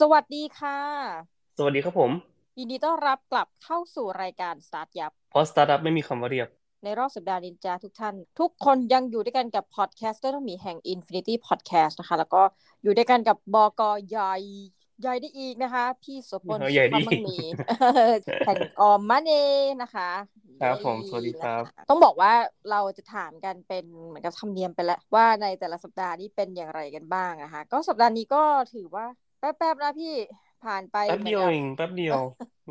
สวัสดีค่ะ สวัสดีครับผม ยินดีต้อนรับกลับเข้าสู่รายการ Start ยับเพราะสตาร์ทอัพไม่มีคำว่าเรียบ ในรอบสัปดาห์นินจาทุกท่าน ทุกคนยังอยู่ด้วยกันกับพอดแคสเตอร์ต้องมีแห่ง Infinity Podcast นะคะ แล้วก็อยู่ด้วยกันกับบกใหญ่ใหญ่ได้อีกนะคะ พี่โสพลเออใหญ่ได้สุภาพอีมั่กงมีแห่งออมมันเอนะคะ ครับผม สวัสดีครับนะคะต้องบอกว่าเราจะถามกันเป็นเหมือนกับธรรมเนียมไปแล้วว่าในแต่ละสัปดาห์นี้เป็นอย่างไรกันบ้างนะคะ ก็สัปดาห์นี้ก็ถือว่า แป๊บๆนะพี่ผ่านไปแป๊บเดียวหมืเออนกับงแป๊บเดียว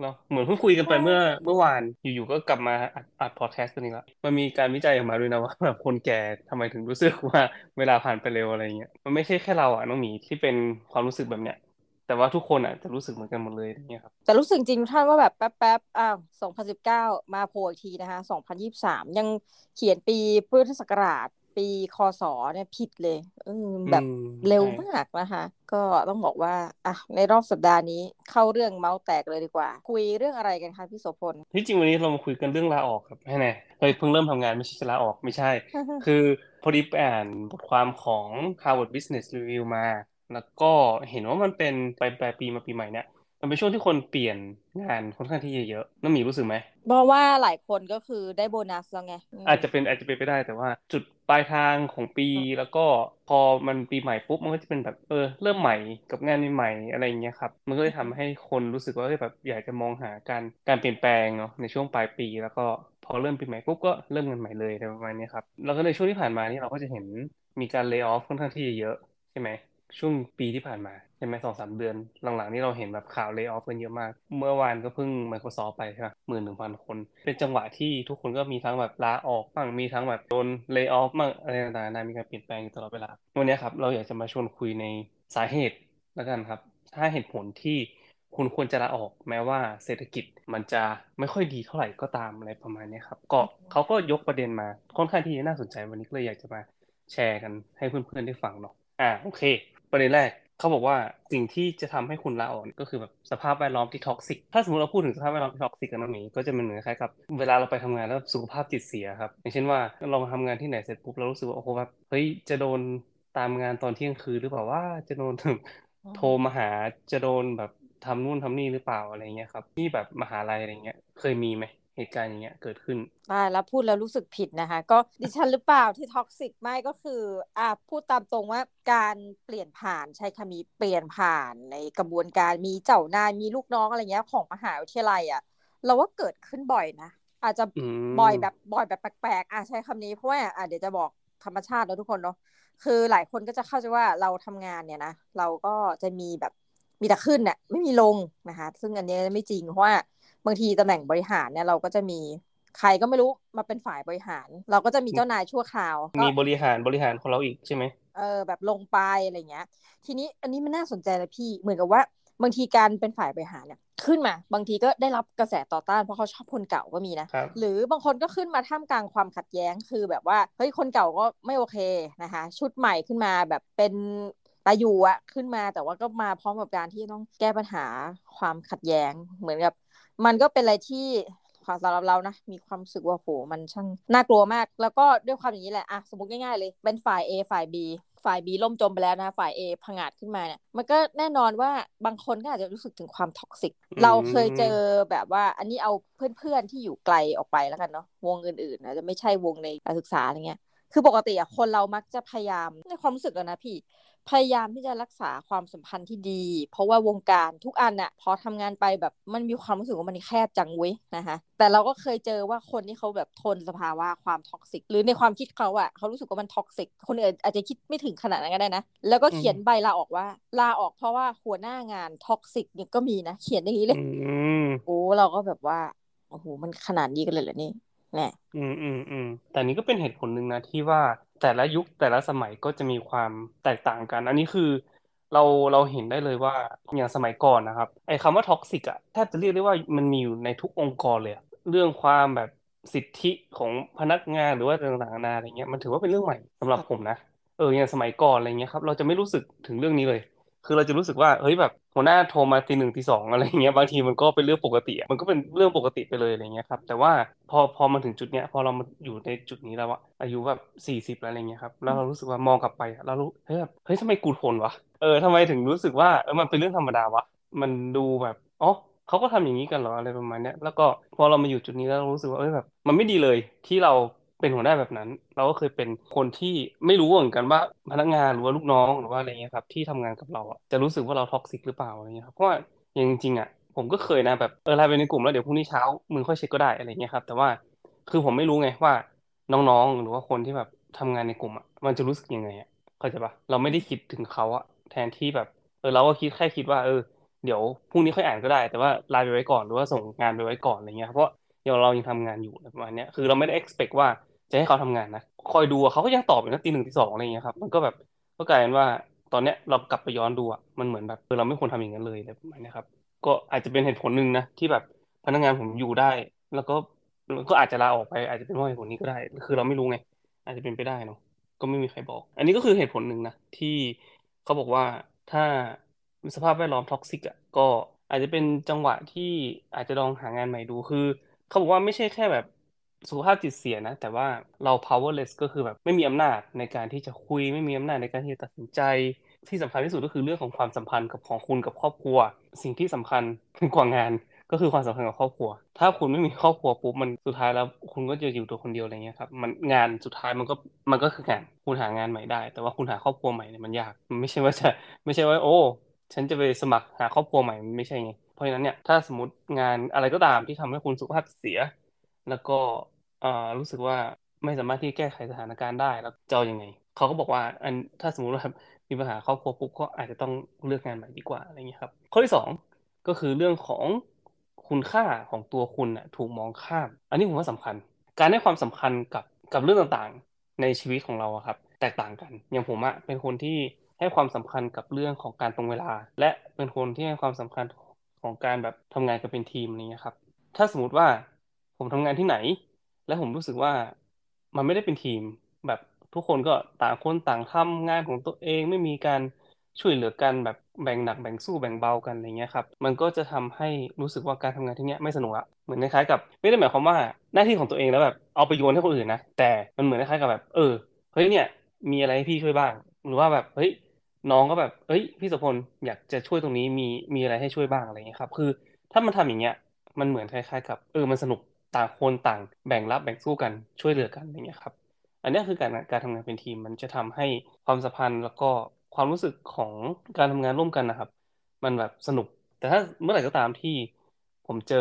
เนาะเหมือนเพิ่งคุยกันไปเมื่อเมื่อวานอยู่ๆก็กลับมาอัดอัดพอดแคสต์กันอีกแล้วมันมีการวิจัยออกมาด้วยนะว่าแบบคนแก่ทำไมถึงรู้สึกว่าเวลาผ่านไปเร็วอะไรเงี้ยมันไม่ใช่แค่เราอะน้องหมีที่เป็นความรู้สึกแบบเนี้ยแต่ว่าทุกคนอะจะรู้สึกเหมือนกันหมดเลยอย่างเงี้ยครับแต่รู้สึกจริงๆท่านว่าแบบแป๊บๆอ้าว2019 มาโผล่อีกทีนะคะ2023 ยังเขียนปีพุทธศักราช ปีคศเนี่ยผิดเลยอืมแบบอืมเร็วใช่มากนะคะ ก็ต้องบอกว่าอะในรอบสัปดาห์นี้เข้าเรื่องเมาส์แตกเลยดีกว่า คุยเรื่องอะไรกันคะพี่โสพลที่จริงวันนี้เรามาคุยกันเรื่องลาออกครับให้แน่เฮ้ยเพิ่งเริ่มทำงานไม่ใช่จะลาออกไม่ใช่ คือพอดีไปอ่านบทความของ Harvard Business Review มา แล้วก็เห็นว่ามันเป็นปลายปลายปีมาปีใหม่เนี่ย มันเป็นช่วงที่คนเปลี่ยนงานค่อนข้างที่จะเยอะน้ำหมีรู้สึกไหมเพราะว่าหลายคนก็คือได้โบนัสแล้วไงมอาจจะเป็นอาจจะเป็นไปได้แต่ว่า จุดปลายทางของปีแล้วก็พอมันปีใหม่ปุ๊บมันก็จะเป็นแบบเออเริ่มใหม่กับงานใหม่ๆอะไรอย่างเงี้ยครับมันก็เลยทำให้คนรู้สึกว่าเอ้ยแบบอยากจะมองหาการการเปลี่ยนแปลงเนาะในช่วงปลายปีแล้วก็พอเริ่มปีใหม่ปุ๊บก็เริ่มงานใหม่เลยอะไรประมาณนี้ครับแล้วก็ในช่วงที่ผ่านมานี่เราก็จะเห็นมีการ lay off ค่อนข้างที่จะเยอะใช่ไหมช่วงปีที่ผ่านมา ใช่ไหมสองสามเดือน หลังๆนี่เราเห็นแบบข่าว lay off กันเยอะมาก เมื่อวานก็เพิ่ง Microsoft ไปใช่ไหมหมื่นหนึ่งพันคน เป็นจังหวะที่ทุกคนก็มีทั้งแบบลาออกบ้างมีทั้งแบบโดน lay off บ้างอะไรต่างๆนานามีการเปลี่ยนแปลงอยู่ตลอดเวลาวันนี้ครับเราอยากจะมาชวนคุยในสาเหตุแล้วกันครับ ถ้าเหตุผลที่คุณควรจะลาออกแม้ว่าเศรษฐกิจมันจะไม่ค่อยดีเท่าไหร่ก็ตามอะไรประมาณนี้ครับก็เขาก็ยกประเด็นมาค่อนข้างที่จะน่าสนใจวันนี้ก็เลยอยากจะมาแชร์กันให้เพื่อนๆได้ฟังเนาะอ่าโอเค ประเด็นแรก เขาบอกว่าสิ่งที่จะทำให้คุณลาออกก็คือแบบสภาพแวดล้อมที่ toxic ถ้าสมมติเราพูดถึงสภาพแวดล้อมที่ toxic กันตรงนี้ก็จะเป็นเหมือนคล้ายกับเวลาเราไปทำงานแล้วสุขภาพจิตเสียครับ อย่างเช่นว่าเรามาทำงานที่ไหนเสร็จปุ๊บเรารู้สึกว่าโอ้โหแบบเฮ้ยจะโดนตามงานตอนเที่ยงคืนหรือเปล่าว่าจะโดนโทรมาหาจะโดนแบบทำนู่นทำนี่หรือเปล่าอะไรเงี้ยครับที่แบบมหาลัยอะไรเงี้ยเคยมีไหม เหตุการณ์อย่างเงี้ยเกิดขึ้นตายแล้วพูดแล้วรู้สึกผิดนะคะ ก็ดิฉันหรือเปล่าที่ท็อกซิกไม่ก็คืออะพูดตามตรงว่าการเปลี่ยนผ่านใช้คำนี้เปลี่ยนผ่านในกระบวนการมีเจ้านายมีลูกน้องอะไรเงี้ยของมหาวิทยาลัยอะเราว่าเกิดขึ้นบ่อยนะ อาจจะอืมบ่อยแบบบ่อยแบบแปลกๆอะใช้คำนี้เพราะว่าอะเดี๋ยวจะบอกธรรมชาติแล้วทุกคนเนาะคือหลายคนก็จะเข้าใจว่าเราทำงานเนี่ยนะเราก็จะมีแบบมีแต่ขึ้นเนี่ยไม่มีลงนะคะ ซึ่งอันเนี้ยไม่จริงเพราะว่า บางทีตำแหน่งบริหารเนี่ยเราก็จะมีใครก็ไม่รู้มาเป็นฝ่ายบริหาร เราก็จะมีเจ้านายชั่วคราวก็มีบริหารบริหารของเราอีกใช่ไหมเออแบบลงไปอะไรเงี้ย ทีนี้อันนี้มันน่าสนใจนะพี่เหมือนกับว่าบางทีการเป็นฝ่ายบริหารเนี่ยขึ้นมา บางทีก็ได้รับกระแสต่อต้านเพราะเขาชอบคนเก่าก็มีนะครับหรือบางคนก็ขึ้นมาท่ามกลางความขัดแย้งคือแบบว่าเฮ้ยคนเก่าก็ไม่โอเคนะคะ ชุดใหม่ขึ้นมาแบบเป็นตาอยู่อะขึ้นมาแต่ว่าก็มาพร้อมกับการที่ต้องแก้ปัญหาความขัดแย้งเหมือนกับ มันก็เป็นอะไรที่ความสำหรับเรานะมีความรู้สึกว่าโหมันช่างน่ากลัวมาก แล้วก็ด้วยความอย่างนี้แหละอะสมมติง่ายๆเลย เป็นฝ่าย A ฝ่าย B ฝ่าย B ล่มจมไปแล้วนะฝ่าย A พังอาจขึ้นมาเนี่ยมันก็แน่นอนว่าบางคนก็อาจจะรู้สึกถึงความ toxic อืมเราเคยเจอแบบว่าอันนี้เอาเพื่อนๆที่อยู่ไกลออกไปแล้วกันเนาะวงอื่นๆอาจจะไม่ใช่วงในการศึกษาอะไรเงี้ยคือปกติอะคนเรามักจะพยายามในความรู้สึกอะนะพี่ พยายามที่จะรักษาความสัมพันธ์ที่ดี เพราะว่าวงการทุกอันน่ะพอทำงานไปแบบมันมีความรู้สึกว่ามันแคบจังเว้ยนะคะแต่เราก็เคยเจอว่าคนที่เขาแบบทนสภาวะความ toxic หรือในความคิดเขาอะเขารู้สึกว่ามัน toxic คนอื่นอาจจะคิดไม่ถึงขนาดนั้นก็ได้นะ แล้วก็เขียนใบลาออกว่าลาออกเพราะว่าหัวหน้างาน toxic เนี่ยก็มีนะ เขียนอย่างนี้เลยอืมโอ้เราก็แบบว่าโอ้โหมันขนาดนี้กันเลยเหรอนี่แน่อืมอืมอืมแต่นี้ก็เป็นเหตุผลหนึ่งนะที่ว่า แต่ละยุคแต่ละสมัยก็จะมีความแตกต่างกัน อันนี้คือเราเราเห็นได้เลยว่าอย่างสมัยก่อนนะครับไอ้คำว่า toxic อะแทบจะเรียกได้ว่ามันมีอยู่ในทุกองค์กรเลยเรื่องความแบบสิทธิของพนักงานหรือว่าต่างๆนานาอะไรเงี้ยมันถือว่าเป็นเรื่องใหม่สำหรับผมนะเอออย่างสมัยก่อนอะไรเงี้ยครับเราจะไม่รู้สึกถึงเรื่องนี้เลย คือเราจะรู้สึกว่าเฮ้ยแบบหัวหน้าโทรมาตีหนึ่งตีสองอะไรเงี้ยบางทีมันก็เป็นเรื่องปกติ มันก็เป็นเรื่องปกติไปเลยอะไรเงี้ยครับแต่ว่าพอพอมาถึงจุดเนี้ยพอเรามาอยู่ในจุดนี้แล้วอะอายุแบบสี่สิบอะไรเงี้ยครับแล้วเรารู้สึกว่ามองกลับไปเรารู้เฮ้ยแบบเฮ้ยทำไมกูทนวะเออทำไมถึงรู้สึกว่าเออมันเป็นเรื่องธรรมดาวะมันดูแบบอ๋อเขาก็ทำอย่างนี้กันเหรออะไรประมาณเนี้ยแล้วก็พอเรามาอยู่จุดนี้แล้วเรารู้สึกว่าเอ้ยแบบมันไม่ดีเลยที่เรา เป็นหัวหน้าแบบนั้น เราก็เคยเป็นคนที่ไม่รู้เหมือนกันว่าพนักงานหรือว่าลูกน้องหรือว่าอะไรเงี้ยครับ ที่ทำงานกับเราอะจะรู้สึกว่าเราท็อกซิกหรือเปล่าอะไรเงี้ยครับเพราะว่าอย่างจริงๆอะผมก็เคยนะแบบเออไลน์ไปในกลุ่มแล้วเดี๋ยวพรุ่งนี้เช้ามึงค่อยเช็คก็ได้อะไรเงี้ยครับ แต่ว่าคือผมไม่รู้ไงว่าน้องๆ หรือว่าคนที่แบบทำงานในกลุ่มอะมันจะรู้สึกยังไงอะเข้าใจปะเราไม่ได้คิดถึงเขาอะแทนที่แบบเออเราก็คิดแค่คิดว่าเออเดี๋ยวพรุ่งนี้ค่อยอ่านก็ได้ แต่ว่าไลน์ไปไว้ก่อนหรือว่าส่งงานไปไว้ก่อนอะไรเงี้ยเพราะ ยวเรายังทำงานอยู่ประมาณนี้คือเราไม่ได้ expect ว่าจะให้เขาทำงานนะคอยดูเขาก็ยังตอบอยู่นะตีหนึ่งตีสองอะไรเงี้ยครับมันก็แบบก็กลายเป็นว่าตอนเนี้ยเรากลับไปย้อนดูอะมันเหมือนแบบเออเราไม่ควรทำอย่างนั้นเลยอะไรประมาณนี้ครับก็อาจจะเป็นเหตุผลหนึ่งนะที่แบบพนักงานผมอยู่ได้ แล้วก็ก็อาจจะลาออกไปอาจจะเป็นเพราะเหตุผลนี้ก็ได้ คือเราไม่รู้ไง อาจจะเป็นไปได้เนาะก็ไม่มีใครบอก อันนี้ก็คือเหตุผลหนึ่งนะที่เขาบอกว่าถ้าสภาพแวดล้อม toxic อะก็อาจจะเป็นจังหวะที่อาจจะลองหางานใหม่ดูคือ เขาบอกว่าไม่ใช่แค่แบบสุขภาพจิตเสียนะ แต่ว่าเรา powerless ก็คือแบบไม่มีอำนาจในการที่จะคุยไม่มีอำนาจในการที่จะตัดสินใจ ที่สำคัญที่สุดก็คือเรื่องของความสัมพันธ์กับของคุณกับครอบครัว สิ่งที่สำคัญกว่างานก็คือความสัมพันธ์กับครอบครัว ถ้าคุณไม่มีครอบครัวปุ๊บมันสุดท้ายแล้วคุณก็จะอยู่ตัวคนเดียวอะไรเงี้ยครับ มันงานสุดท้ายมันก็มันก็คืองาน คุณหางานใหม่ได้ แต่ว่าคุณหาครอบครัวใหม่เนี่ยมันยากมันไม่ใช่ว่าจะไม่ใช่ว่า โอ้ ฉันจะไปสมัครหาครอบครัวใหม่ไม่ใช่ไง เพราะฉะนั้นเนี่ยถ้าสมมติงานอะไรก็ตามที่ทำให้คุณสุขภาพเสีย แล้วก็รู้สึกว่าไม่สามารถที่แก้ไขสถานการณ์ได้แล้วจะเอายังไงเขาก็บอกว่าอันถ้าสมมติว่ามีปัญหาครอบครัวปุ๊บก็อาจจะต้องเลือกงานใหม่ดีกว่าอะไรเงี้ยครับ ข้อที่สองก็คือเรื่องของคุณค่าของตัวคุณน่ะถูกมองข้าม อันนี้ผมว่าสำคัญ การให้ความสำคัญกับกับเรื่องต่างๆ ในชีวิตของเราครับ แตกต่างกัน อย่างผมอะเป็นคนที่ให้ความสำคัญกับเรื่องของการตรงเวลา และเป็นคนที่ให้ความสำคัญ ของการแบบทำงานกันเป็นทีมนี้ครับ ถ้าสมมติว่าผมทำงานที่ไหน และผมรู้สึกว่ามันไม่ได้เป็นทีม แบบทุกคนก็ต่างคนต่างทำงานของตัวเองไม่มีการช่วยเหลือกันแบบแบ่งหนักแบ่งสู้แบ่งเบากันอะไรเงี้ยครับมันก็จะทำให้รู้สึกว่าการทำงานที่เนี้ยไม่สนุกละเหมือนคล้ายๆกับ ไม่ได้หมายความว่าหน้าที่ของตัวเองแล้วแบบเอาไปโยนให้คนอื่นนะแต่มันเหมือนคล้ายๆกับแบบ เออเฮ้ยเนี่ยมีอะไรให้พี่ช่วยบ้าง หรือว่าแบบเฮ้ย น้องก็แบบเฮ้ย พี่สุพลอยากจะช่วยตรงนี้มีมีอะไรให้ช่วยบ้างอะไรเงี้ยครับ คือถ้ามันทำอย่างเงี้ย มันเหมือนคล้ายๆกับเออมันสนุกต่างคนต่างแบ่งรับแบ่งสู้กันช่วยเหลือกันอะไรเงี้ยครับ อันนี้คือการการทำงานเป็นทีมมันจะทำให้ความสัมพันธ์แล้วก็ความรู้สึกของการทำงานร่วมกันนะครับ มันแบบสนุก แต่ถ้าเมื่อไหร่ก็ตามที่ผมเจอ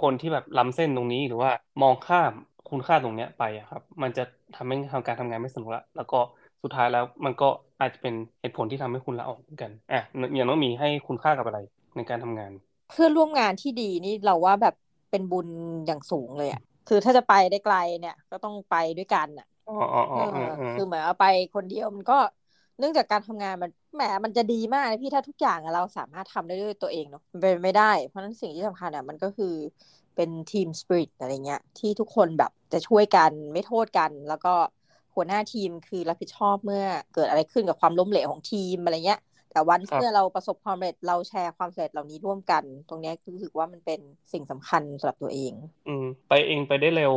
คนที่แบบล้ำเส้นตรงนี้หรือว่ามองข้ามคุณค่าตรงเนี้ยไปอะครับ มันจะทำให้ทำการทำงานไม่สนุกละแล้วก็ สุดท้ายแล้วมันก็อาจจะเป็นเหตุผลที่ทำให้คุณลาออกเหมือนกันอะอย่างน้องมีให้คุณค่ากับอะไรในการทำงาน เพื่อนร่วมงานที่ดีนี่เราว่าแบบเป็นบุญอย่างสูงเลยอะคือถ้าจะไปได้ไกลเนี่ย ก็ต้องไปด้วยกันอะอ๋ออ๋ออ๋อเออคือเหมือนเอาไปคนเดียวมันก็เนื่องจากการทำงานมันแหมมันจะดีมากนะพี่ถ้าทุกอย่างอะเราสามารถทำได้ด้วยตัวเองเนาะมันเป็นไม่ได้ เพราะฉะนั้นสิ่งที่สำคัญอะมันก็คือเป็นทีมสปิริตอะไรเงี้ยที่ทุกคนแบบจะช่วยกันไม่โทษกันแล้วก็ หัวหน้าทีมคือรับผิดชอบเมื่อเกิดอะไรขึ้นกับความล้มเหลวของทีมอะไรเงี้ย แต่วันครับเมื่อเราประสบความสำเร็จเราแชร์ความสำเร็จเหล่านี้ร่วมกัน ตรงเนี้ยคือรู้สึกว่ามันเป็นสิ่งสำคัญสำหรับตัวเอง อืม ไปเองไปได้เร็ว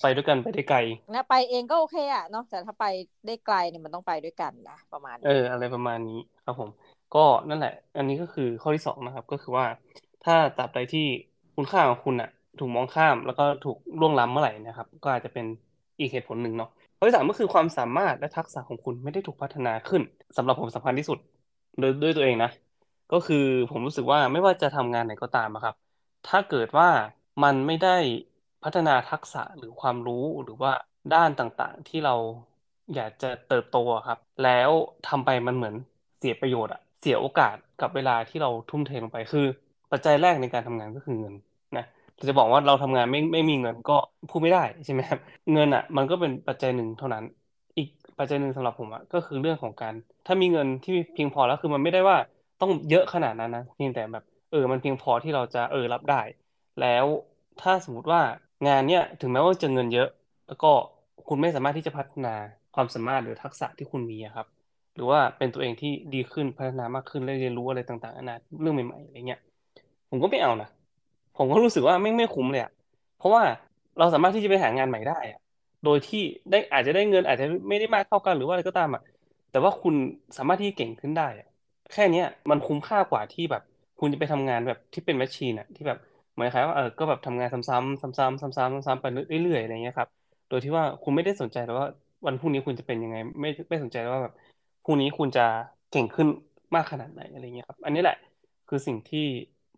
ไปด้วยกันไปได้ไกลนะไปเองก็โอเคอะเนาะแต่ถ้าไปได้ไกลเนี่ยมันต้องไปด้วยกันนะประมาณเอนี้ออะไรประมาณนี้ครับผม ก็นั่นแหละ อันนี้ก็คือข้อที่สองนะครับ ก็คือว่า ถ้าตราบใดที่คุณค่าของคุณอะถูกมองข้ามแล้วก็ถูกล่วงล้ำเมื่อไหร่นะครับ ก็อาจจะเป็นอีกเหตุผลหนึ่งเนาะ ข้อที่สามก็คือความสามารถและทักษะของคุณไม่ได้ถูกพัฒนาขึ้นสำหรับผมสำคัญที่สุดโดยด้วยตัวเองนะ ก็คือผมรู้สึกว่าไม่ว่าจะทำงานไหนก็ตามครับ ถ้าเกิดว่ามันไม่ได้พัฒนาทักษะหรือความรู้หรือว่าด้านต่างๆ ที่เราอยากจะเติบโตครับ แล้วทำไปมันเหมือนเสียประโยชน์อะเสียโอกาสกับเวลาที่เราทุ่มเทลงไปคือ ปัจจัยแรกในการทำงานก็คือเงิน จะบอกว่าเราทำงานไม่ไม่มีเงินก็พูดไม่ได้ใช่ไหมครับเงินอะมันก็เป็นปัจจัยหนึ่งเท่านั้น อีกปัจจัยหนึ่งสำหรับผมอะก็คือเรื่องของการ ถ้ามีเงินที่เพียงพอแล้วคือมันไม่ได้ว่าต้องเยอะขนาดนั้นนะเพียงแต่แบบเออมันเพียงพอที่เราจะเออรับได้ แล้วถ้าสมมติว่างานเนี้ยถึงแม้ว่าจะเงินเยอะ แล้วก็คุณไม่สามารถที่จะพัฒนาความสามารถหรือทักษะที่คุณมีครับ หรือว่าเป็นตัวเองที่ดีขึ้นพัฒนามากขึ้นเรียนรู้อะไรต่างๆนานาเรื่องใหม่ๆอะไรเงี้ยผมก็ไม่เอานะ ผมก็รู้สึกว่าไม่ไม่คุ้มเลยอะเพราะว่าเราสามารถที่จะไปหางานใหม่ได้อะโดยที่ได้อาจจะได้เงินอาจจะไม่ได้มากเท่ากันหรือว่าอะไรก็ตามอะแต่ว่าคุณสามารถที่เก่งขึ้นได้อะแค่เนี้ยมันคุ้มค่ากว่าที่แบบ คุณจะไปทำงานแบบที่เป็นแมชชีนอะที่แบบเหมือนคล้ายว่าเออก็แบบทำงานซ้ำๆซ้ำๆซ้ำๆซ้ำๆไปเรื่อยๆอะไรเงี้ยครับ โดยที่ว่าคุณไม่ได้สนใจแล้วว่าวันพรุ่งนี้คุณจะเป็นยังไง ไม่ไม่สนใจแล้วว่าแบบพรุ่งนี้คุณจะเก่งขึ้นมากขนาดไหนอะไรเงี้ยครับ อันนี้แหละคือสิ่งที่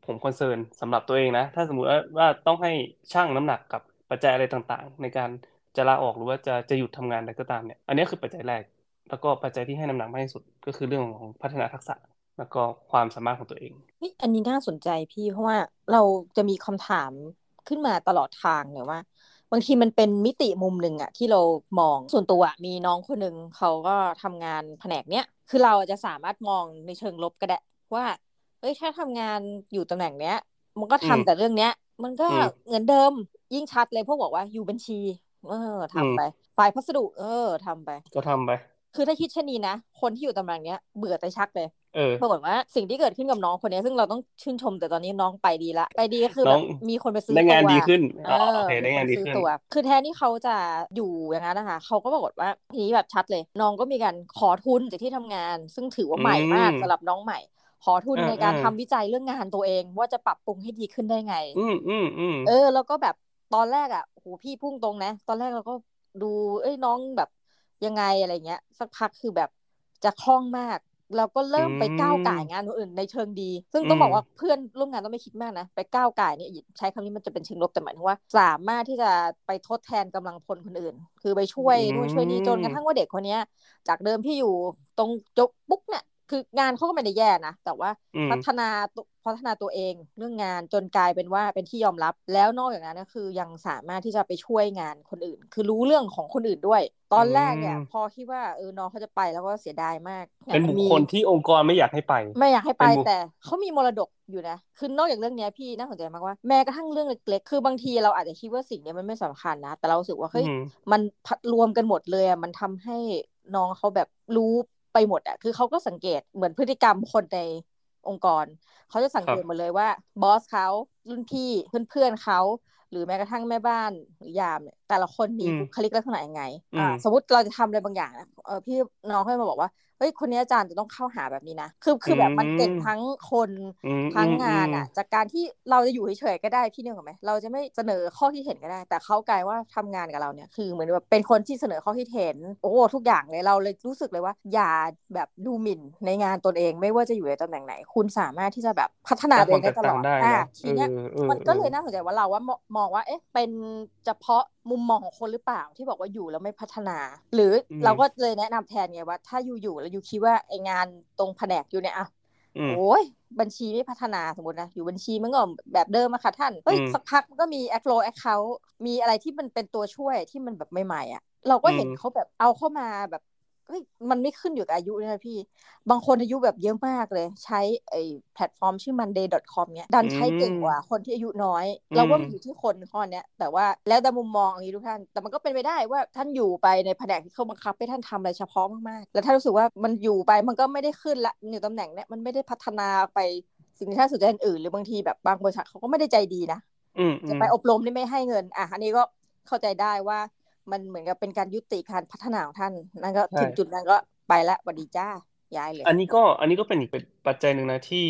ผมคอนเซิร์นสำหรับตัวเองนะ ถ้าสมมุติว่าต้องให้ชั่งน้ำหนักกับปัจจัยอะไรต่างๆ ในการจะลาออกหรือว่าจะจะหยุดทำงานอะไรก็ตามเนี่ย อันนี้คือปัจจัยแรก แล้วก็ปัจจัยที่ให้น้ำหนักมากที่สุดก็คือเรื่องของพัฒนาทักษะแล้วก็ความสามารถของตัวเองนี่อันนี้น่าสนใจพี่เพราะว่าเราจะมีคำถามขึ้นมาตลอดทางเนี่ยว่า บางทีมันเป็นมิติมุมหนึ่งอะที่เรามองส่วนตัวมีน้องคนหนึ่งเขาก็ทำงานแผนกเนี้ยคือเราจะสามารถมองในเชิงลบก็ได้ว่า เอ้ยถ้าทำงานอยู่ตำแหน่งเนี้ย มันก็ทำแต่เรื่องเนี้ย มันก็เหมือนเดิมยิ่งชัดเลยพวกบอกว่าอยู่บัญชี เออทำไปฝ่ายพัสดุ เออทำไป ก็ทำไป คือถ้าคิดเช่นนี้นะคนที่อยู่ตำแหน่งเนี้ยเบื่อแต่ชักเลยเออปรากฏว่าสิ่งที่เกิดขึ้นกับน้องคนนี้ซึ่งเราต้องชื่นชมแต่ตอนนี้น้องไปดีละไปดีก็คือแบบมีคนไปซื้อตัวได้งานดีขึ้นเออได้งานดีขึ้นตัวคือแทนที่เขาจะอยู่อย่างนั้นนะคะเขาก็ปรากฏว่าทีนี้แบบชัดเลย น้องก็มีการขอทุนจากที่ทำงาน ซึ่งถือว่าใหม่มากสำหรับน้องใหม่ ขอทุนในการทำวิจัยเรื่องงานตัวเอง ว่าจะปรับปรุงให้ดีขึ้นได้ไง อืมอืมอืมเออ แล้วก็แบบตอนแรกอะโหพี่พุ่งตรงนะ ตอนแรกเราก็ดู เอ้ยน้องแบบยังไงอะไรเงี้ย สักพักคือแบบจะคล่องมากแล้วก็เริ่มไปก้าวไก่งานอื่นในเชิงดี ซึ่งต้องบอกว่าเพื่อนร่วมงานต้องไม่คิดมากนะ ไปก้าวไก่เนี่ยใช้คำนี้มันจะเป็นเชิงลบแต่หมายถึงว่า สามารถที่จะไปทดแทนกำลังพลคนอื่น คือไปช่วยนู่นช่วยนี่จนกระทั่งว่าเด็กคนนี้จากเดิมที่อยู่ตรงจกปุ๊กเนี่ย คืองานเขาก็ไม่ได้แย่นะแต่ว่าพัฒนาพัฒนาตัวเองเรื่องงานจนกลายเป็นว่าเป็นที่ยอมรับ แล้วนอกจากนั้นก็คือยังสามารถที่จะไปช่วยงานคนอื่น คือรู้เรื่องของคนอื่นด้วย ตอนแรกเนี่ย พอคิดว่าเออน้องเขาจะไปแล้วก็เสียดายมาก เป็นบุคคลที่องค์กรไม่อยากให้ไป ไม่อยากให้ไปแต่เขามีมรดกอยู่นะคือนอกจากเรื่องนี้พี่น่าสนใจมากว่าแม้กระทั่งเรื่องเล็กๆ คือบางทีเราอาจจะคิดว่าสิ่งนี้มันไม่สำคัญนะ แต่เราสึกว่าเฮ้ยมันรวมกันหมดเลยอะมันทำให้น้องเขาแบบรู้ ไปหมดอะคือเขาก็สังเกตเหมือนพฤติกรรมคนในองค์กร เขาจะสังเกตหมดเลยว่าบอสเขารุ่นพี่เพื่อนๆเขา หรือแม้กระทั่งแม่บ้านหรือยามเนี่ยแต่ละคนมีบุคลิกลักษณะยังไงอ่าสมมติเราจะทำอะไรบางอย่างเออพี่น้องเขามาบอกว่าเฮ้ยคนนี้อาจารย์จะต้องเข้าหาแบบนี้นะคือคือแบบมันเก่งทั้งคนทั้งงานอะ จากการที่เราจะอยู่เฉยๆก็ได้พี่เนื่องกับไหมเราจะไม่เสนอข้อที่เห็นก็ได้ แต่เขากลายว่าทำงานกับเราเนี่ยคือเหมือนแบบเป็นคนที่เสนอข้อที่เห็นโอ้ทุกอย่างเลยเราเลยรู้สึกเลยว่า อย่าแบบดูหมิ่นในงานตนเองไม่ว่าจะอยู่ในตำแหน่งไหน คุณสามารถที่จะแบบพัฒนาตัวเองได้ตลอดอะทีเนี้ยมันก็เลยน่าสนใจว่าเราว่ามองว่า เอ๊ะ เป็นเฉพาะมุมมองของคนหรือเปล่าที่บอกว่าอยู่แล้วไม่พัฒนา หรือเราก็เลยแนะนำแทนไงว่า ถ้าอยู่อยู่แล้วอยู่คิดว่าไองานตรงแผนกอยู่เนี่ยอะโอ้ยบัญชีไม่พัฒนาสมมตินะ อยู่บัญชีมันก็แบบเดิมอะค่ะท่านเฮ้ยสักพักมันก็มี FlowAccount มีอะไรที่มันเป็นตัวช่วยที่มันแบบใหม่ๆอะเราก็เห็นเขาแบบเอาเข้ามาแบบฮ้ย มันไม่ขึ้นอยู่กับอายุนะพี่ บางคนอายุแบบเยอะมากเลย ใช้ไอ้แพลตฟอร์มชื่อ monday.com เนี้ยดันใช้เก่งกว่าคนที่อายุน้อย เราว่ามันอยู่ที่คนข้อเนี้ย แต่ว่าแล้วแต่มุมมองอย่างนี้ทุกท่าน แต่มันก็เป็นไปได้ว่าท่านอยู่ไปในแผนกที่เขาบังคับให้ท่านทำอะไรเฉพาะมากๆ แล้วถ้ารู้สึกว่ามันอยู่ไปมันก็ไม่ได้ขึ้นละอยู่ตำแหน่งเนี้ยมันไม่ได้พัฒนาไปสิ่งที่ท่านสนใจอื่นหรือบางทีแบบบางบริษัทเขาก็ไม่ได้ใจดีนะจะไปอบรมนี่ไม่ให้เงินอะอันนี้ก็เข้าใจได้ว่า มันเหมือนกับเป็นการยุติการพัฒนาของท่านนั่นก็ถึงจุดนั้นก็ไปละวัดีจ้าย้ายเลย อันนี้ก็อันนี้ก็เป็นอีกเป็นปัจจัยหนึ่งนะที่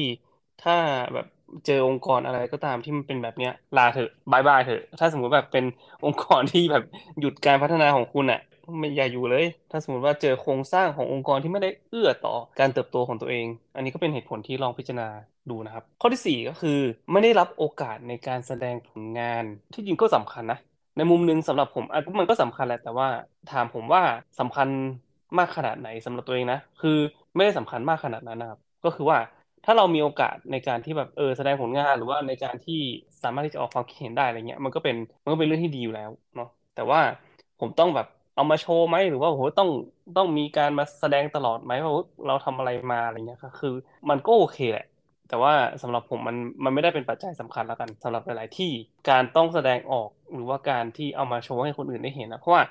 ถ้าแบบเจอองค์กรอะไรก็ตามที่มันเป็นแบบเนี้ยลาเถอะบายบายเถอะ ถ้าสมมติแบบเป็นองค์กรที่แบบหยุดการพัฒนาของคุณอะไม่อย่าอยู่เลย ถ้าสมมติว่าเจอโครงสร้างขององค์กรที่ไม่ได้เอื้อต่อการเติบโตของตัวเอง อันนี้ก็เป็นเหตุผลที่ลองพิจารณาดูนะครับ ข้อที่สี่ก็คือไม่ได้รับโอกาสในการแสดงผลงาน ที่จริงก็สำคัญนะ ในมุมหนึ่งสำหรับผมมันก็สำคัญแหละแต่ว่าถามผมว่าสำคัญมากขนาดไหนสำหรับตัวเองนะคือไม่ได้สำคัญมากขนาดนั้นนะครับ ก็คือว่าถ้าเรามีโอกาสในการที่แบบเออแสดงผลงานหรือว่าในการที่สามารถที่จะออกความคิดเห็นได้อะไรเงี้ยมันก็เป็นมันก็เป็นเรื่องที่ดีอยู่แล้วเนาะแต่ว่าผมต้องแบบเอามาโชว์ไหมหรือว่าโหต้องต้องมีการมาแสดงตลอดไหมว่าเราทำอะไรมาอะไรเงี้ยคือ มันก็โอเคแหละ แต่ว่าสำหรับผมมันมันไม่ได้เป็นปัจจัยสำคัญแล้วกันสำหรับหลาย ๆ ที่การต้องแสดงออกหรือว่าการที่เอามาโชว์ให้คนอื่นได้เห็นนะเพราะว่า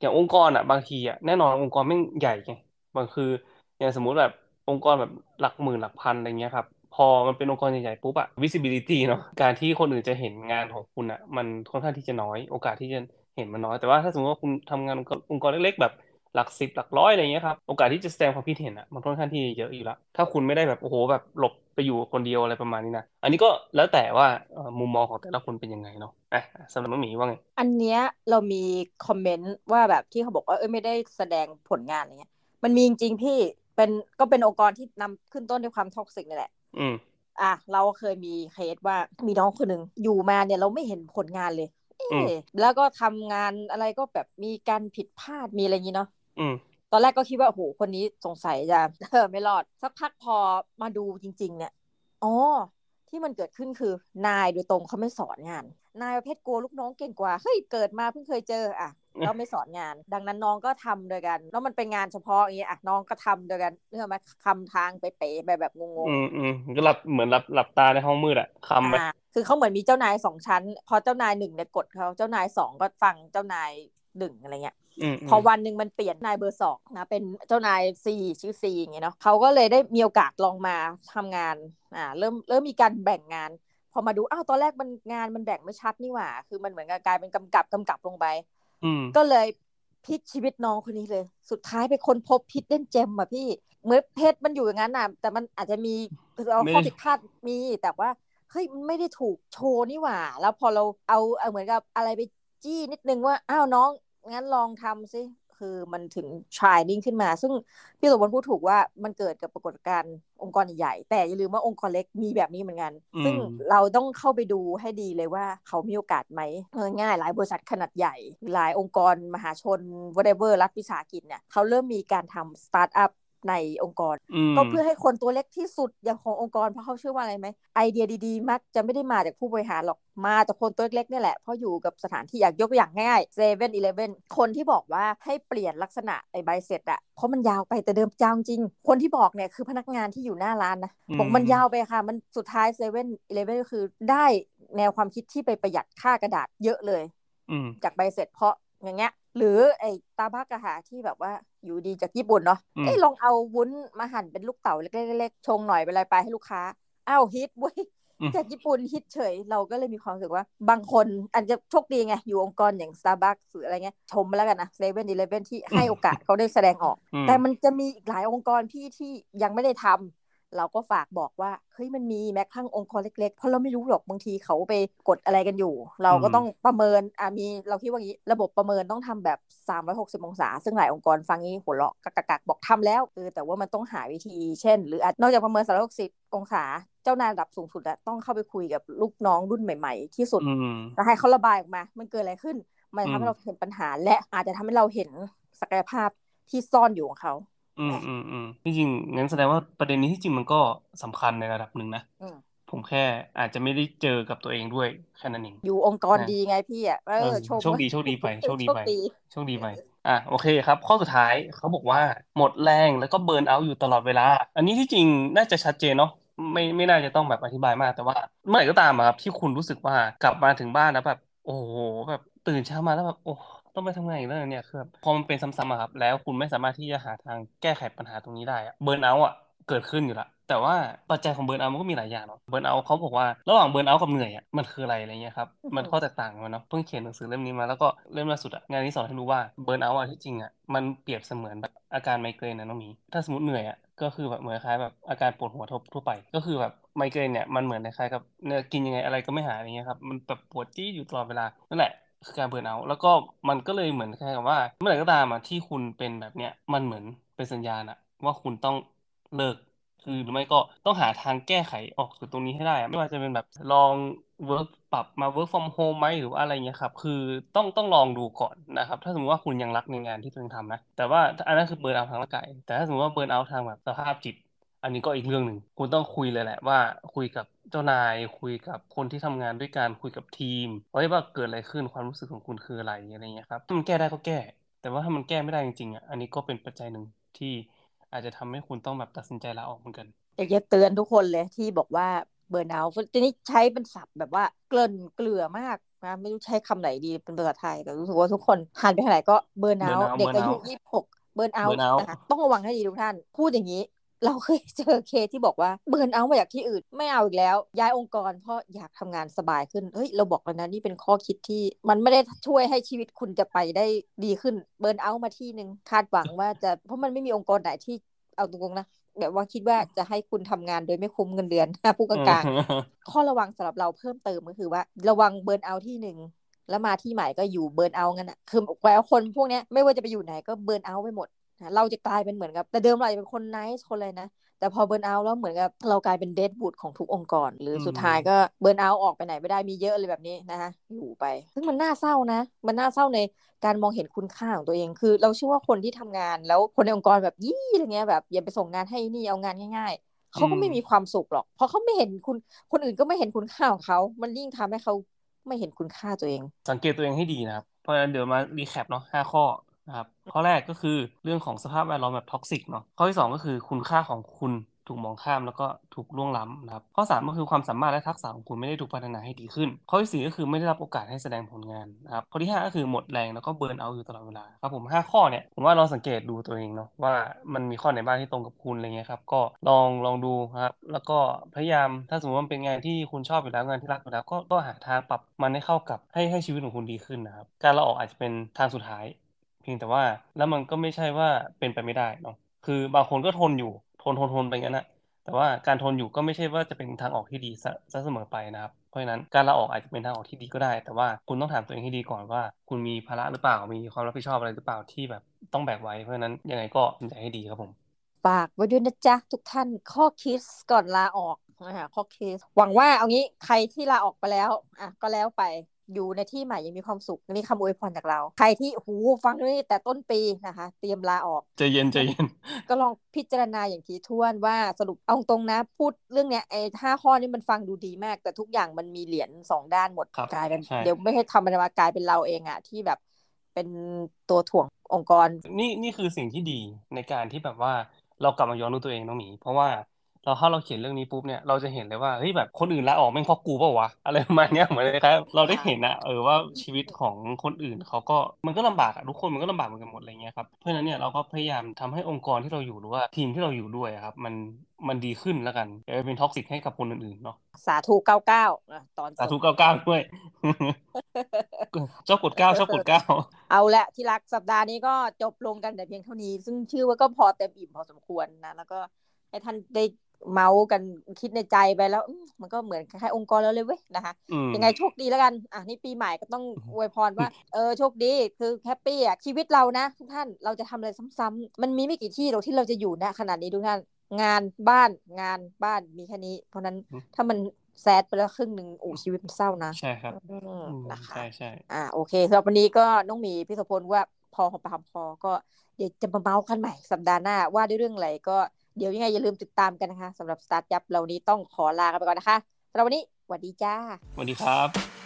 อย่างองค์กรอะบางทีอะแน่นอนองค์กรไม่ใหญ่ไงบางคืออย่างสมมุติแบบองค์กรแบบหลักหมื่นหลักพันอะไรเงี้ยครับพอมันเป็นองค์กรใหญ่ๆปุ๊บอะ visibility เนาะการที่คนอื่นจะเห็นงานของคุณอะมันค่อนข้างที่จะน้อย โอกาสที่จะเห็นมันน้อยแต่ว่าถ้าสมมติว่าคุณทำงานองค์กรเล็ก ๆ แบบ หลักสิบหลักร้อยอะไรเงี้ยครับโอกาสที่จะแสดงความคิดเห็นอะมันค่อนข้างที่เยอะอยู่แล้วถ้าคุณไม่ได้แบบโอ้โหแบบหลบไปอยู่คนเดียวอะไรประมาณนี้นะอันนี้ก็แล้วแต่ว่ามุมมองของแต่ละคนเป็นยังไงเนาะอะสำหรับน้องหมีว่าไงอันเนี้ยเรามี comment ว่าแบบที่เขาบอกว่าเออไม่ได้แสดงผลงานอะไรเงี้ยมันมีจริงๆพี่เป็นก็เป็นองค์กรที่นำขึ้นต้นด้วยความ toxic นี่แหละ อืมอะเราเคยมีเคสว่ามีน้องคนหนึ่งอยู่มาเนี่ยเราไม่เห็นผลงานเลยเอ๊แล้วก็ทำงานอะไรก็แบบมีการผิดพลาดมีอะไรอย่างนี้เนาะ ตอนแรกก็คิดว่าโอ้โหคนนี้สงสัยจะเออไม่รอด สักพักพอมาดูจริง ๆ เนี่ยอ๋อที่มันเกิดขึ้นคือนายโดยตรงเขาไม่สอนงาน นายประเภทกลัวลูกน้องเก่งกว่าเฮ้ยเกิดมาเพิ่งเคยเจออะเราไม่สอนงาน ดังนั้นน้องก็ทำโดยกัน แล้วมันเป็นงานเฉพาะอย่างเงี้ยอะน้องก็ทำโดยกันเนื่อไหมคำทางไปเป๋แบบแบบงงๆอืมอืมก็หลับเหมือนหลับหลับตาในห้องมืดอะคำไปคือเขาเหมือนมีเจ้านายสองชั้น พอเจ้านายหนึ่งเนี่ยกดเขาเจ้านายสองก็ฟังเจ้านายหนึ่งอะไรเงี้ย พอวันหนึ่งมันเปลี่ยนนายเบอร์สองนะเป็นเจ้านายซีชื่อซีอย่างเงี้ยเนาะเขาก็เลยได้มีโอกาสลองมาทำงานอ่าเริ่มเริ่มมีการแบ่งงาน พอมาดูอ้าวตอนแรกมันงานมันแบ่งไม่ชัดนี่หว่า คือมันเหมือนกับกลายเป็นกำกับกำกับลงไปก็เลยพิษชีวิตน้องคนนี้เลย สุดท้ายไปคนพบพิษเล่นเจมอะพี่เมื่อเพชรมันอยู่อย่างนั้นน่ะแต่มันอาจจะมีเราข้อผิดพลาดมีแต่ว่าเฮ้ยมันไม่ได้ถูกโชว์นี่หว่า แล้วพอเราเอาเอาเหมือนกับอะไรไปจี้นิดนึงว่าอ้าวน้อง งั้นลองทำซิคือมันถึง shining ขึ้นมา ซึ่งพี่สุวรรณพูดถูกว่ามันเกิดกับปรากฏการณ์องค์กรใหญ่ แต่อย่าลืมว่าองค์กรเล็กมีแบบนี้เหมือนกัน ซึ่งเราต้องเข้าไปดูให้ดีเลยว่าเขามีโอกาสไหมง่ายหลายบริษัทขนาดใหญ่ หลายองค์กรมหาชน whatever รัฐวิสาหกิจเนี่ยเขาเริ่มมีการทำสตาร์ทอัพ ในองค์กร ก็เพื่อให้คนตัวเล็กที่สุดอย่างขององค์กรเพราะเขาเชื่อว่าอะไรไหมไอเดียดีๆ มักจะไม่ได้มาจากผู้บริหารหรอกมาจากคนตัวเล็กนี่แหละ เพราะอยู่กับสถานที่อยากยกตัวอย่างง่ายเซเว่นอีเลฟเว่นคนที่บอกว่าให้เปลี่ยนลักษณะไอใบเสร็จอะเพราะมันยาวไปแต่เดิมจางจริง คนที่บอกเนี่ยคือพนักงานที่อยู่หน้าร้านนะบอกมันยาวไปค่ะ มันสุดท้ายเซเว่นอีเลฟเว่นก็คือได้แนวความคิดที่ไปประหยัดค่ากระดาษเยอะเลยจากใบเสร็จเพราะ อย่างเงี้ย หรือไอ้ตาบักอะค่ะที่แบบว่าอยู่ดีจากญี่ปุ่นเนาะเอ้ลองเอาวุ้นมาหั่นเป็นลูกเต๋าเล็กๆชงหน่อยไปอะไรไปให้ลูกค้าอ้าวฮิตเว้ยจากญี่ปุ่นฮิตเฉย เราก็เลยมีความรู้สึกว่า บางคนอาจจะโชคดีไง อยู่องค์กรอย่าง Starbucks หรืออะไรเงี้ย ชมมาแล้วกันนะเซเว่นอีเลฟเว่นที่ให้โอกาสเขาได้แสดงออก แต่มันจะมีอีกหลายองค์กรที่ที่ยังไม่ได้ทำ เราก็ฝากบอกว่าเฮ้ยมันมีแม้กระทั่งองค์กรเล็กๆ เพราะเราไม่รู้หรอกบางทีเขาไปกดอะไรกันอยู่ เราก็ต้องประเมินอ่ามีเราคิดว่างี้ระบบประเมินต้องทำแบบ 360 องศา ซึ่งหลายองค์กรฟังนี้หัวเราะกักกักบอกทำแล้วเออแต่ว่ามันต้องหาวิธีเช่น หรือนอกจากประเมิน 360 องศา เจ้านายระดับสูงสุดแล้วต้องเข้าไปคุยกับลูกน้องรุ่นใหม่ ๆ ที่สุดแล้วให้เขาระบายออกมา มันเกิดอะไรขึ้นมันทำให้เราเห็นปัญหา และอาจจะทำให้เราเห็นศักยภาพที่ซ่อนอยู่ของเขา อืมอืมอืมที่จริงงั้นแสดงว่าประเด็นนี้ที่จริงมันก็สำคัญในระดับหนึ่งนะผมแค่อาจจะไม่ได้เจอกับตัวเองด้วยแค่นั้นเอง อยู่องค์กรดีไงพี่อะเออโชคดีโชคดีไปโชคดีไปโชคดีไปอะโอเคครับ ข้อสุดท้ายเขาบอกว่าหมดแรงแล้วก็เบิร์นเอาท์อยู่ตลอดเวลา อันนี้ที่จริงน่าจะชัดเจนเนาะไม่ไม่น่าจะต้องแบบอธิบายมาก แต่ว่าเมื่อไหร่ก็ตามครับที่คุณรู้สึกว่ากลับมาถึงบ้านแล้วแบบ โอ้โหแบบตื่นเช้ามาแล้วแบบโอ้ ต้องไปทำงานอีกแล้วเนี่ยคือพอมันเป็นซ้ำๆอะครับ แล้วคุณไม่สามารถที่จะหาทางแก้ไขปัญหาตรงนี้ได้อะเบิร์นเอาท์อะเกิดขึ้นอยู่ละแต่ว่าปัจจัยของ burnout มันก็มีหลายอย่างเนาะ burnout เขาบอกว่าระหว่าง burnout กับเหนื่อยอะมันคืออะไรอะไรเงี้ยครับมันข้อแตกต่างกันเนาะเพิ่งเขียนหนังสือเล่มนี้มาแล้วก็เล่มล่าสุดอะงานนี้สอนให้รู้ว่า burnout อะที่จริงอะมันเปรียบเสมือนแบบอาการไมเกรนนะน้องมีถ้าสมมติเหนื่อยอะก็คือแบบเหมือนคล้ายแบบอาการปวดหัวทั่วไป ก็คือแบบไมเกรนเนี่ยมันเหมือนคล้ายกับเนี่ยกินยังไงอะไรก็ไม่หายอะไรเงี้ยครับมันแบบปวดจี้อยู่ตลอดเวลานั่นแหละ คือการ burnout แล้วก็มันก็เลยเหมือนแค่กับว่า เมื่อไหร่ก็ตามอะที่คุณเป็นแบบเนี้ยมันเหมือนเป็นสัญญาณอะว่าคุณต้องเลิกคือหรือไม่ก็ต้องหาทางแก้ไขออกจากตรงนี้ให้ได้ ไม่ว่าจะเป็นแบบลอง work ปรับมา work from home ไหมหรือว่าอะไรเงี้ยครับ คือต้องต้องลองดูก่อนนะครับ ถ้าสมมติว่าคุณยังรักในงานที่ตัวเองทำนะ แต่ว่าอันนั้นคือ burnout ทางร่างกายแต่ถ้าสมมติว่า burnout ทางแบบสภาพจิต อันนี้ก็อีกเรื่องหนึ่งคุณต้องคุยเลยแหละว่าคุยกับเจ้านายคุยกับคนที่ทำงานด้วยกันคุยกับทีมว่าเกิดอะไรขึ้นความรู้สึกของคุณคืออะไรอะไรเงี้ยครับถ้ามันแก้ได้ก็แก้ แต่ว่าถ้ามันแก้ไม่ได้จริงๆอะอันนี้ก็เป็นปัจจัยหนึ่งที่อาจจะทำให้คุณต้องแบบตัดสินใจลาออกเหมือนกันอยากจะเตือนทุกคนเลยที่บอกว่าเบอร์นาวทีนี้ใช้เป็นศัพท์แบบว่าเกลิ่นเกลือมากนะไม่รู้ใช้คำไหนดีเป็นภาษาไทยแต่รู้สึกว่าทุกคนหันไปทางไหนก็เบอร์นาวเด็กอายุยี่สิบหกเบิร์นเอา burn out นะคะต้องระวังให้ดีทุกท่าน พูดอย่างนี้ เราเคยเจอเคสที่บอกว่าเบิร์นเอามาจากที่อื่นไม่เอาอีกแล้ว ย้ายองค์กรเพราะอยากทำงานสบายขึ้นเฮ้ยเราบอกแล้วนะนี่เป็นข้อคิดที่ มันไม่ได้ช่วยให้ชีวิตคุณจะไปได้ดีขึ้น burnout มาที่หนึ่งคาดหวังว่าจะเพราะมันไม่มีองค์กรไหนที่เอาตรงๆนะแบบว่าคิดว่าจะให้คุณทำงานโดยไม่คุ้มเงินเดือนผู้กลางๆข้อระวังสำหรับเราเพิ่มเติมก็คือว่า ระวัง burnout ที่หนึ่งแล้วมาที่ใหม่ก็อยู่ burnout งั้นอะคือแปลว่าคนพวกนี้ไม่ว่าจะไปอยู่ไหนก็ burnout ไปหมด เราจะกลายเป็นเหมือนกับ แต่เดิมเราอาจจะเป็นคน nice คนเลยนะแต่พอ burnout แล้วเหมือนกับเรากลายเป็นเดดบูดของทุกองค์กร หรือสุดท้ายก็ burnout ออกไปไหนไม่ได้มีเยอะเลยแบบนี้นะคะอยู่ไป ซึ่งมันน่าเศร้านะ มันน่าเศร้าในการมองเห็นคุณค่าของตัวเอง คือ เราเชื่อว่าคนที่ทำงานแล้วคนในองค์กรแบบยี่อะไรเงี้ยแบบอย่าไปส่งงานให้นี่เอางานง่าย ๆเขาก็ไม่มีความสุขหรอก เพราะเขาไม่เห็นคุณคนอื่นก็ไม่เห็นคุณค่าของเขา มันยิ่งทำให้เขาไม่เห็นคุณค่าตัวเอง สังเกตตัวเองให้ดีนะครับเพราะฉะนั้นเดี๋ยวมา recap เนาะห้าข้อ นะครับข้อแรกก็คือเรื่องของสภาพแวดล้อมแบบ toxic เนาะข้อที่สองก็คือคุณค่าของคุณถูกมองข้ามแล้วก็ถูกล่วงล้ำนะครับข้อสามก็คือความสามารถและทักษะของคุณไม่ได้ถูกพัฒนาให้ดีขึ้น ข้อที่สี่ก็คือไม่ได้รับโอกาสให้แสดงผลงานนะครับข้อที่ห้าก็คือหมดแรงแล้วก็ burnout อยู่ตลอดเวลาครับผมห้าข้อเนี่ยผมว่าลองสังเกตดูตัวเองเนาะว่ามันมีข้อไหนบ้างที่ตรงกับคุณอะไรเงี้ยครับก็ลองลองดูครับแล้วก็พยายามถ้าสมมติว่าเป็นงานที่คุณชอบอยู่แล้วงานที่รักอยู่แล้วก็ก็หาทางปรับมันให้เข้ากับให้ให้ชีวิตของคุณดีขึ้นนะครับการลาออกอาจจะเป็นทางสุดท้าย พียงแต่ว่าแล้วมันก็ไม่ใช่ว่าเป็นไปไม่ได้เนาะคือบางคนก็ทนอยู่ทนทนทนไปงั้นนะแต่ว่าการทนอยู่ก็ไม่ใช่ว่าจะเป็นทางออกที่ดีซะเสมอไปนะครับ เพราะฉะนั้นการลาออกอาจจะเป็นทางออกที่ดีก็ได้ แต่ว่าคุณต้องถามตัวเองให้ดีก่อนว่า คุณมีภาระหรือเปล่ามีความรับผิดชอบอะไรหรือเปล่าที่แบบต้องแบกไว้เพราะฉะนั้นยังไงก็ทำใจให้ดีครับผมฝากไว้ด้วยนะจ๊ะทุกท่านข้อคิดก่อนลาออกนะคะข้อคิดหวังว่าเอางี้ใครที่ลาออกไปแล้วอะก็แล้วไป อยู่ในที่ใหม่ยังมีความสุขนี่คำอวยพรจากเรา ใครที่หูฟังนี่แต่ต้นปีนะคะ เตรียมลาออกใจเย็นใจเย็น ก็ลองพิจารณาอย่างถี่ถ้วนว่าสรุปเอาตรงนะ พูดเรื่องเนี้ยไอ้ห้าข้อนี้มันฟังดูดีมาก แต่ทุกอย่างมันมีเหรียญสองด้านหมดครับกลายเป็นใช่เดี๋ยวไม่ให้ทำมันมากลายเป็นเราเองอะที่แบบเป็นตัวถ่วงองค์กร นี่นี่คือสิ่งที่ดีในการที่แบบว่าเรากลับมาย้อนดูตัวเองน้องหมีเพราะว่า เราถ้าเราเขียนเรื่องนี้ปุ๊บเนี่ยเราจะเห็นเลยว่าเฮ้ยแบบคนอื่นลาออกแม่งเพราะกูเปล่าวะอะไรประมาณเนี้ยเหมือนคล้ายๆเราได้เห็นอะเออว่าชีวิตของคนอื่นเขาก็มันก็ลำบากอะทุกคนมันก็ลำบากเหมือนกันหมดอะไรเงี้ยครับเพราะฉะนั้นเนี่ยเราก็พยายามทำให้องค์กรที่เราอยู่หรือว่าทีมที่เราอยู่ด้วยอะครับ มันมันดีขึ้นแล้วกันอย่าไปเป็น toxic ให้กับคนอื่นๆเนาะสาธุเก้าเก้าตอนสาธุจบเก้าเก้าด้วยชอบกดเก้าชอบกดเก้าเอาละที่รักสัปดาห์นี้ก็จบลงกันแต่เพียงเท่านี้ ซึ่งชื่อว่าก็พอเต็มอิ่มพอสมควรนะแล้วก็ให้ท่านได้ เมาส์กันคิดในใจไปแล้วอืมมันก็เหมือนคล้ายๆองค์กรแล้วเลยเว้ยนะคะอืมยังไงโชคดีแล้วกัน อะนี่ปีใหม่ก็ต้องอวยพรว่า เออโชคดีคือแฮปปี้อะชีวิตเรานะทุกท่านเราจะทำอะไรซ้ำๆมันมีไม่กี่ที่หรอกที่เราจะอยู่นะขนาดนี้ทุกท่านงานบ้านงานบ้านมีแค่นี้ เพราะนั้นอืมถ้ามันแซดไปแล้วครึ่งหนึ่งโอ้ชีวิตมันเศร้านะใช่ครับอืมอืมนะคะใช่ใช่อ่าโอเคสำหรับวันนี้ก็น้องหมีพี่โสพลว่าพอหอมปากหอมคอก็เดี๋ยวจะมาเมาส์กันใหม่สัปดาห์หน้าว่าด้วยเรื่องอะไรก็ เดี๋ยวยังไงอย่าลืมติดตามกันนะคะสำหรับสตาร์ทยับเรานี้ต้องขอลากันไปก่อนนะคะสำหรับวันนี้สวัสดีจ้าสวัสดีครับ